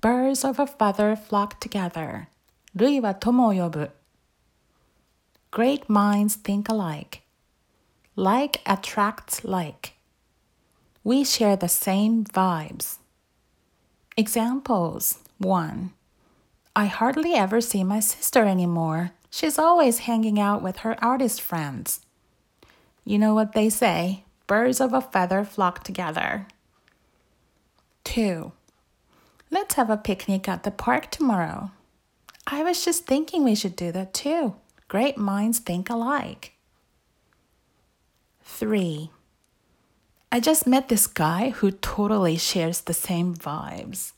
Birds of a feather flock together. 類は友を呼ぶ。Great minds think alike. Like attracts like. We share the same vibes. Examples 1. I hardly ever see my sister anymore. She's always hanging out with her artist friends. You know what they say birds of a feather flock together. 2. Let's have a picnic at the park tomorrow. I was just thinking we should do that too. Great minds think alike. 3. I just met this guy who totally shares the same vibes.